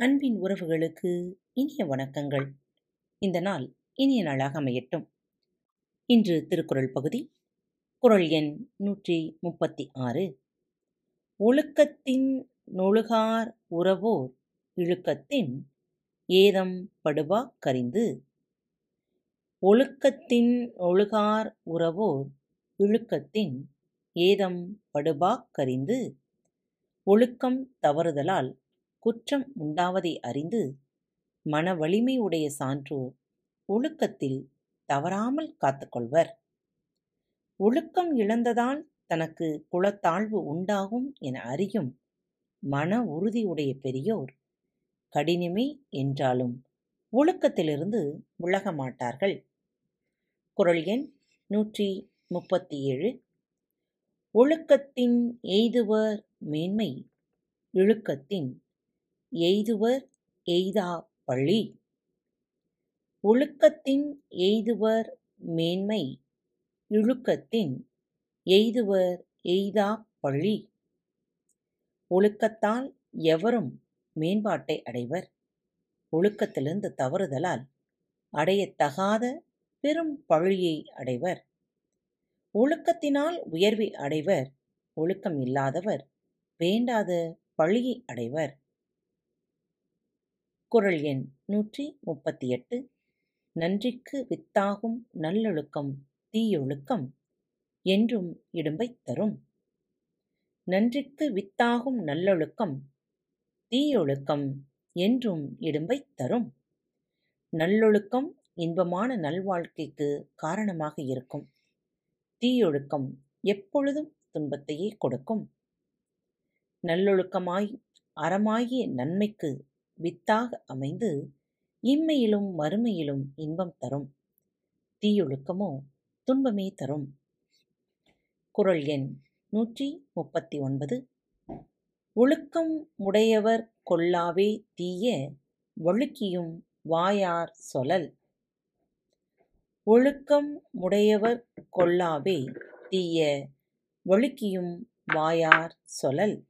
அன்பின் உறவுகளுக்கு இனிய வணக்கங்கள். இந்த நாள் இனிய நாளாக அமையட்டும். இன்று திருக்குறள் பகுதி குறள் எண் நூற்றி முப்பத்தி ஆறு. ஒழுக்கத்தின் நொழுகார் உறவோர் இழுக்கத்தின் ஏதம் படுவா கரிந்து. ஒழுக்கத்தின் ஒழுகார் உறவோர் இழுக்கத்தின் ஏதம் படுபா கரிந்து. ஒழுக்கம் தவறுதலால் குற்றம் உண்டாவதை அறிந்து மன வலிமை உடைய சான்றோர் ஒழுக்கத்தில் தவறாமல் காத்துக்கொள்வர். ஒழுக்கம் இழந்ததால் தனக்கு குலத்தாழ்வு உண்டாகும் என அறியும் மன உறுதியுடைய பெரியோர் கடினமே என்றாலும் ஒழுக்கத்திலிருந்து விலக மாட்டார்கள். குரல் எண் நூற்றி முப்பத்தி ஏழு ஒழுக்கத்தின் எய்துவர் மேன்மை இழுக்கத்தின் எய்துவர் எய்தா பழி ஒழுக்கத்தின் எய்துவர் மேன்மை இழுக்கத்தின் எய்துவர் எய்தா பழி ஒழுக்கத்தால் எவரும் மேம்பாட்டை அடைவர்? ஒழுக்கத்திலிருந்து தவறுதலால் அடையத்தகாத பெரும் பழியை அடைவர். ஒழுக்கத்தினால் உயர்வை அடைவர் ஒழுக்கம் இல்லாதவர் வேண்டாத பழியை அடைவர். குரல் எண் நூற்றி முப்பத்தி எட்டு நன்றிக்கு வித்தாகும் நல்லொழுக்கம் தீயொழுக்கம் என்றும் இடும்பை தரும். நன்றிக்கு வித்தாகும் நல்லொழுக்கம் தீயொழுக்கம் என்றும் இடும்பை தரும். நல்லொழுக்கம் இன்பமான நல்வாழ்க்கைக்கு காரணமாக இருக்கும். தீயொழுக்கம் எப்பொழுதும் துன்பத்தையே கொடுக்கும். நல்லொழுக்கமாய் அறமாகிய நன்மைக்கு வித்தாக அமைந்து இம்மையிலும் மறுமையிலும் இன்பம் தரும். தீயொழுக்கமோ துன்பமே தரும். குரல் எண் நூற்றி முப்பத்தி ஒன்பது. ஒழுக்கம் உடையவர் கொல்லாவே தீய வழுக்கியும் வாயார் சொலல் ஒழுக்கம் உடையவர் கொல்லாவே தீய வழுக்கியும் வாயார் சொலல்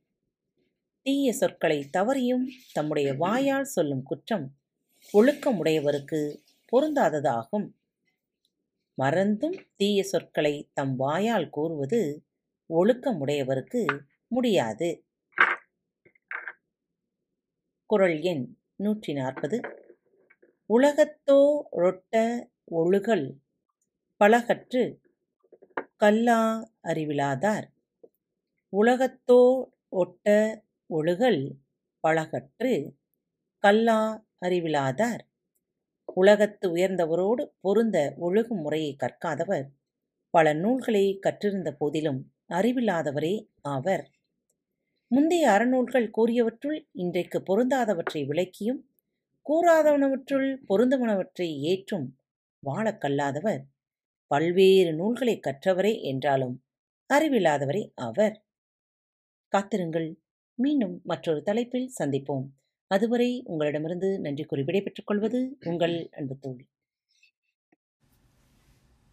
தீய சொற்களை தவறியும் தம்முடைய வாயால் சொல்லும் குற்றம் ஒழுக்கமுடையவருக்கு பொருந்தாததாகும். மறந்தும் தீய சொற்களை தம் வாயால் கூறுவது ஒழுக்கமுடையவருக்கு முடியாது. குரல் எண் நூற்றி நாற்பது உலகத்தோ ரொட்ட ஒழுகல் பலகற்று கல்லா அறிவிலாதார். உலகத்தோ ஒட்ட ஒழுகல் பழகற்று கல்லா அறிவிலாதார். உலகத்து உயர்ந்தவரோடு பொருந்த ஒழுகும் முறையை கற்காதவர். பல நூல்களை கற்றிருந்த போதிலும் அறிவில்லாதவரே ஆவர். முந்தைய அறநூல்கள் கூறியவற்றுள் இன்றைக்கு பொருந்தாதவற்றை விளக்கியும் கூறாதவனவற்றுள் பொருந்தவனவற்றை ஏற்றும் வாழக் கல்லாதவர். பல்வேறு நூல்களை கற்றவரே என்றாலும் அறிவில்லாதவரே ஆவர். காத்திருங்கள். மீண்டும் மற்றொரு தலைப்பில் சந்திப்போம். அதுவரை உங்களிடமிருந்து நன்றி கூறி விடைபெற்றுக் கொள்வது உங்கள் அன்பு தோழி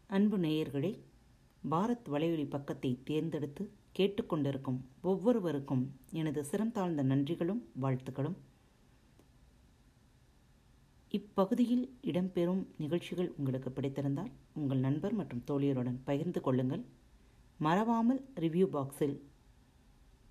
அன்பு நேயர்களே பாரத் வலையொலி பக்கத்தை தேர்ந்தெடுத்து கேட்டுக்கொண்டிருக்கும் ஒவ்வொருவருக்கும் எனது சிறந்தாழ்ந்த நன்றிகளும் வாழ்த்துக்களும். இப்பகுதியில் இடம்பெறும் நிகழ்ச்சிகள் உங்களுக்கு பிடித்திருந்தால் உங்கள் நண்பர் மற்றும் தோழியருடன் பகிர்ந்து கொள்ளுங்கள். மறவாமல் ரிவ்யூ பாக்ஸில்